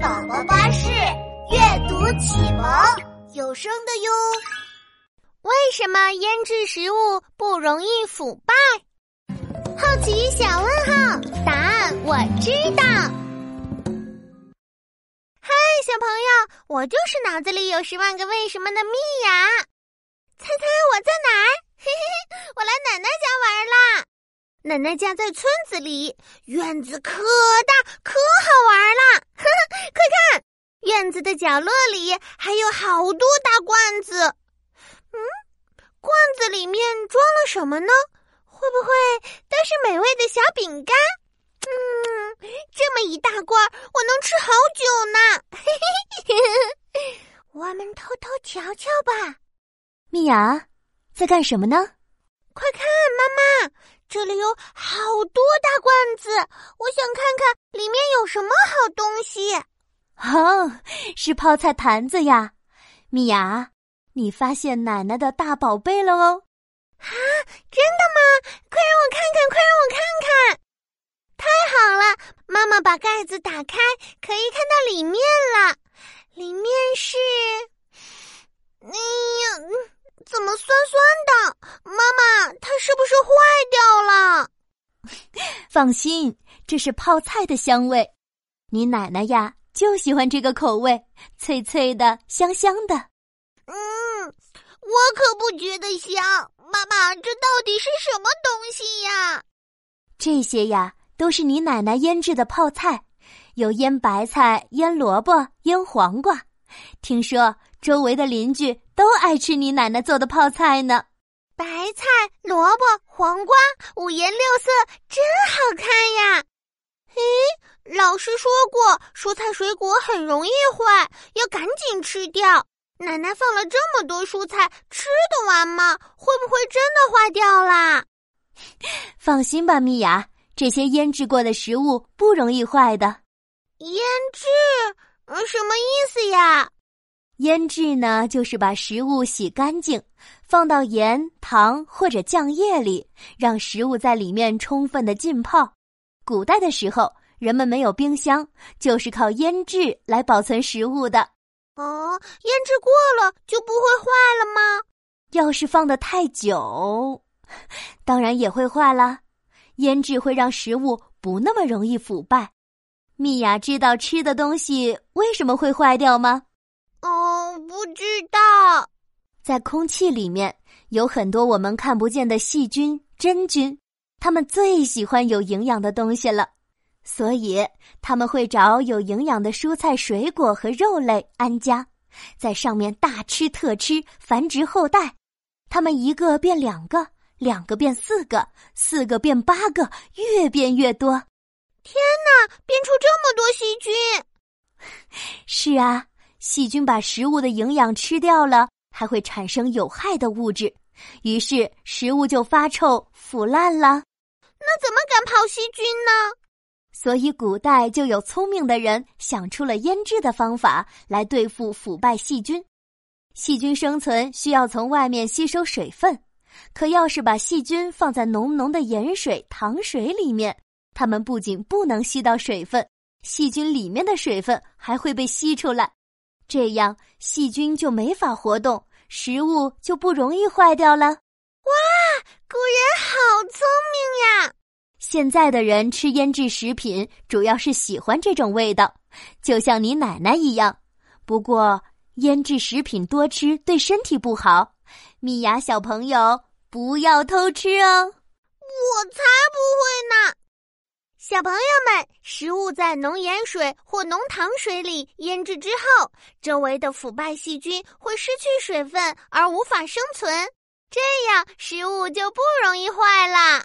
宝宝巴士阅读启蒙有声的哟。为什么腌制食物不容易腐败？好奇小问号，答案我知道。嗨，小朋友，我就是脑子里有十万个为什么的蜜呀。猜猜我在哪儿？嘿嘿嘿，我来奶奶家玩啦！奶奶家在村子里，院子可大可好玩啦！快看，院子的角落里还有好多大罐子。嗯，罐子里面装了什么呢？会不会都是美味的小饼干？嗯，这么一大罐，我能吃好久呢！嘿嘿嘿，我们偷偷瞧瞧吧。蜜雅，在干什么呢？快看，妈妈，这里有好多大罐子，我想看看里面有什么好东西。哦，是泡菜坛子呀，米娅，你发现奶奶的大宝贝了哦。啊，真的吗？快让我看看，快让我看看！太好了，妈妈把盖子打开，可以看到里面了。里面是……哎呀，怎么酸酸的？妈妈，它是不是坏掉了？放心，这是泡菜的香味。你奶奶呀，就喜欢这个口味，脆脆的，香香的。嗯，我可不觉得香。妈妈，这到底是什么东西呀？这些呀，都是你奶奶腌制的泡菜，有腌白菜、腌萝卜、腌黄瓜。听说周围的邻居都爱吃你奶奶做的泡菜呢。白菜、萝卜、黄瓜，五颜六色，真好师说过，蔬菜水果很容易坏，要赶紧吃掉。奶奶放了这么多蔬菜，吃得完吗？会不会真的坏掉啦？放心吧，米娅，这些腌制过的食物不容易坏的。腌制？什么意思呀？腌制呢，就是把食物洗干净，放到盐、糖或者酱液里，让食物在里面充分的浸泡。古代的时候，人们没有冰箱，就是靠腌制来保存食物的。哦，腌制过了就不会坏了吗？要是放的太久，当然也会坏了。腌制会让食物不那么容易腐败。蜜雅知道吃的东西为什么会坏掉吗？哦，不知道。在空气里面有很多我们看不见的细菌、真菌，它们最喜欢有营养的东西了。所以他们会找有营养的蔬菜、水果和肉类安家，在上面大吃特吃，繁殖后代。他们一个变两个，两个变四个，四个变八个，越变越多。天哪，变出这么多细菌！是啊，细菌把食物的营养吃掉了，还会产生有害的物质，于是食物就发臭、腐烂了。那怎么赶跑细菌呢？所以，古代就有聪明的人想出了腌制的方法来对付腐败细菌。细菌生存需要从外面吸收水分，可要是把细菌放在浓浓的盐水、糖水里面，它们不仅不能吸到水分，细菌里面的水分还会被吸出来，这样细菌就没法活动，食物就不容易坏掉了。哇，古人好聪明呀！现在的人吃腌制食品，主要是喜欢这种味道，就像你奶奶一样。不过，腌制食品多吃对身体不好。米娅小朋友，不要偷吃哦！我才不会呢！小朋友们，食物在浓盐水或浓糖水里腌制之后，周围的腐败细菌会失去水分而无法生存，这样食物就不容易坏了。